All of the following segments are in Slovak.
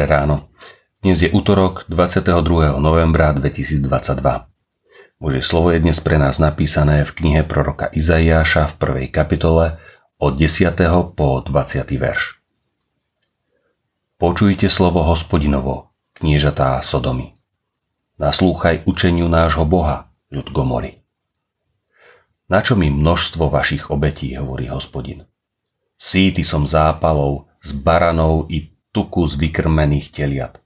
Dnes je útorok 22. novembra 2022. Božie slovo je dnes pre nás napísané v knihe proroka Izaiáša v prvej kapitole od 10. po 20. verš. Počujte slovo hospodinovo, kniežatá Sodomy. Naslúchaj učeniu nášho Boha, ľud Gomory. Na čo mi množstvo vašich obetí, hovorí hospodin. Síty som zápalov, z baranov i tuku z vykrmených teliat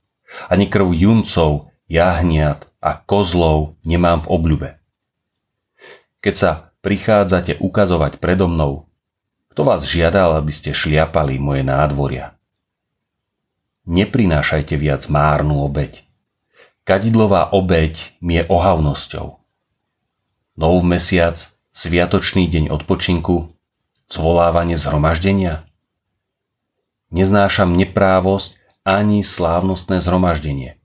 ani krv juncov, jahniat a kozlov nemám v obľube. Keď sa prichádzate ukazovať predo mnou, kto vás žiadal, aby ste šliapali moje nádvoria? Neprinášajte viac márnu obeď. Kadidlová obeď mi je ohavnosťou. Nov mesiac, sviatočný deň odpočinku, zvolávanie zhromaždenia? Neznášam neprávosť ani slávnostné zhromaždenie.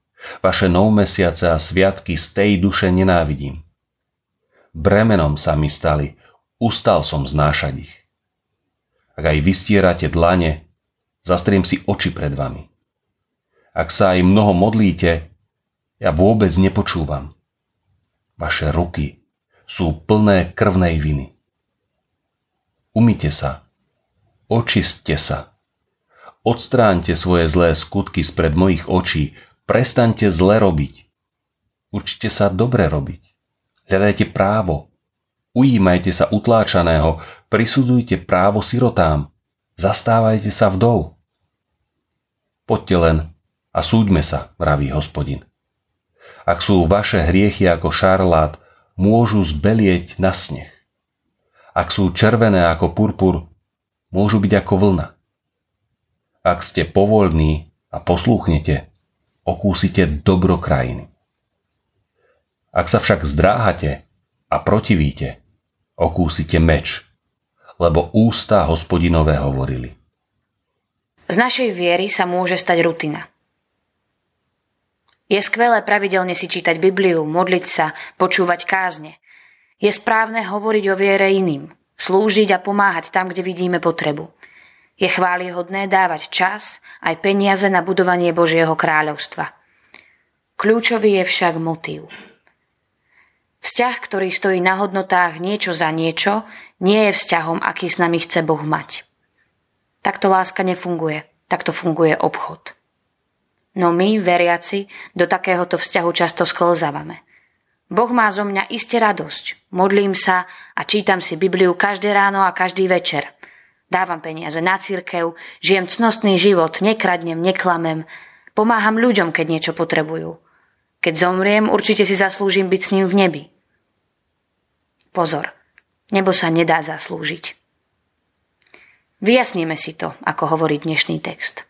Vaše novmesiace a sviatky z tej duše nenávidím. Bremenom sa mi stali, ustal som znášať ich. Ak aj vystierate dlane, zastriem si oči pred vami. Ak sa aj mnoho modlíte, ja vôbec nepočúvam. Vaše ruky sú plné krvnej viny. Umite sa, očiste sa, Odstráňte svoje zlé skutky spred mojich očí, prestaňte zle robiť. Učte sa dobre robiť. Hľadajte právo. Ujímajte sa utláčaného, prisudzujte právo sirotám, zastávajte sa vdov. Poďte len a súďme sa, vraví hospodin. Ak sú vaše hriechy ako šarlát, môžu zbelieť na sneh. Ak sú červené ako purpur, môžu byť ako vlna. Ak ste povolní a poslúchnete, okúsite dobro krajiny. Ak sa však zdráhate a protivíte, okúsite meč, lebo ústa hospodinové hovorili. Z našej viery sa môže stať rutina. Je skvelé pravidelne si čítať Bibliu, modliť sa, počúvať kázne. Je správne hovoriť o viere iným, slúžiť a pomáhať tam, kde vidíme potrebu. Je chválihodné dávať čas aj peniaze na budovanie Božieho kráľovstva. Kľúčový je však motív. Vzťah, ktorý stojí na hodnotách niečo za niečo, nie je vzťahom, aký s nami chce Boh mať. Takto láska nefunguje, takto funguje obchod. No my, veriaci, do takéhoto vzťahu často sklzávame. Boh má zo mňa iste radosť. Modlím sa a čítam si Bibliu každé ráno a každý večer – Dávam peniaze na církev, žijem cnostný život, nekradnem, neklamem, pomáham ľuďom, keď niečo potrebujú. Keď zomriem, určite si zaslúžim byť s ním v nebi. Pozor, nebo sa nedá zaslúžiť. Vyjasníme si to, ako hovorí dnešný text.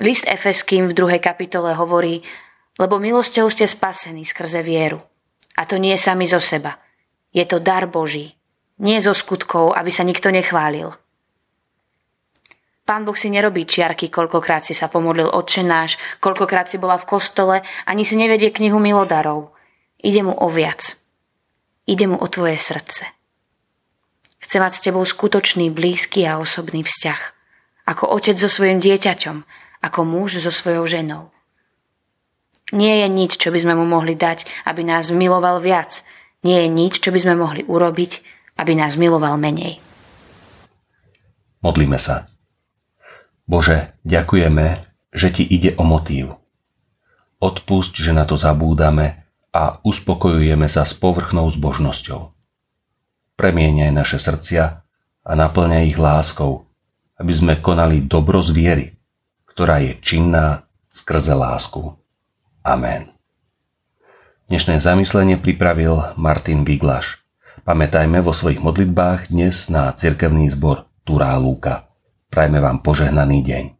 List Efeským v druhej kapitole hovorí, lebo milosťou ste spasení skrze vieru. A to nie sami zo seba. Je to dar Boží, nie zo skutkov, aby sa nikto nechválil. Pán Boh si nerobí čiarky, koľkokrát si sa pomodlil odčenáš, koľkokrát si bola v kostole, ani si nevedie knihu milodarov. Ide mu o viac. Ide mu o tvoje srdce. Chce mať s tebou skutočný, blízky a osobný vzťah. Ako otec so svojim dieťaťom, ako muž so svojou ženou. Nie je nič, čo by sme mu mohli dať, aby nás miloval viac. Nie je nič, čo by sme mohli urobiť, aby nás miloval menej. Modlíme sa. Bože, ďakujeme, že Ti ide o motív. Odpusť, že na to zabúdame a uspokojujeme sa s povrchnou zbožnosťou. Premieňaj naše srdcia a naplňaj ich láskou, aby sme konali dobro z viery, ktorá je činná skrze lásku. Amen. Dnešné zamyslenie pripravil Martin Viglaš. Pamätajme vo svojich modlitbách dnes na cirkevný zbor Turá Lúka. Prajme vám požehnaný deň.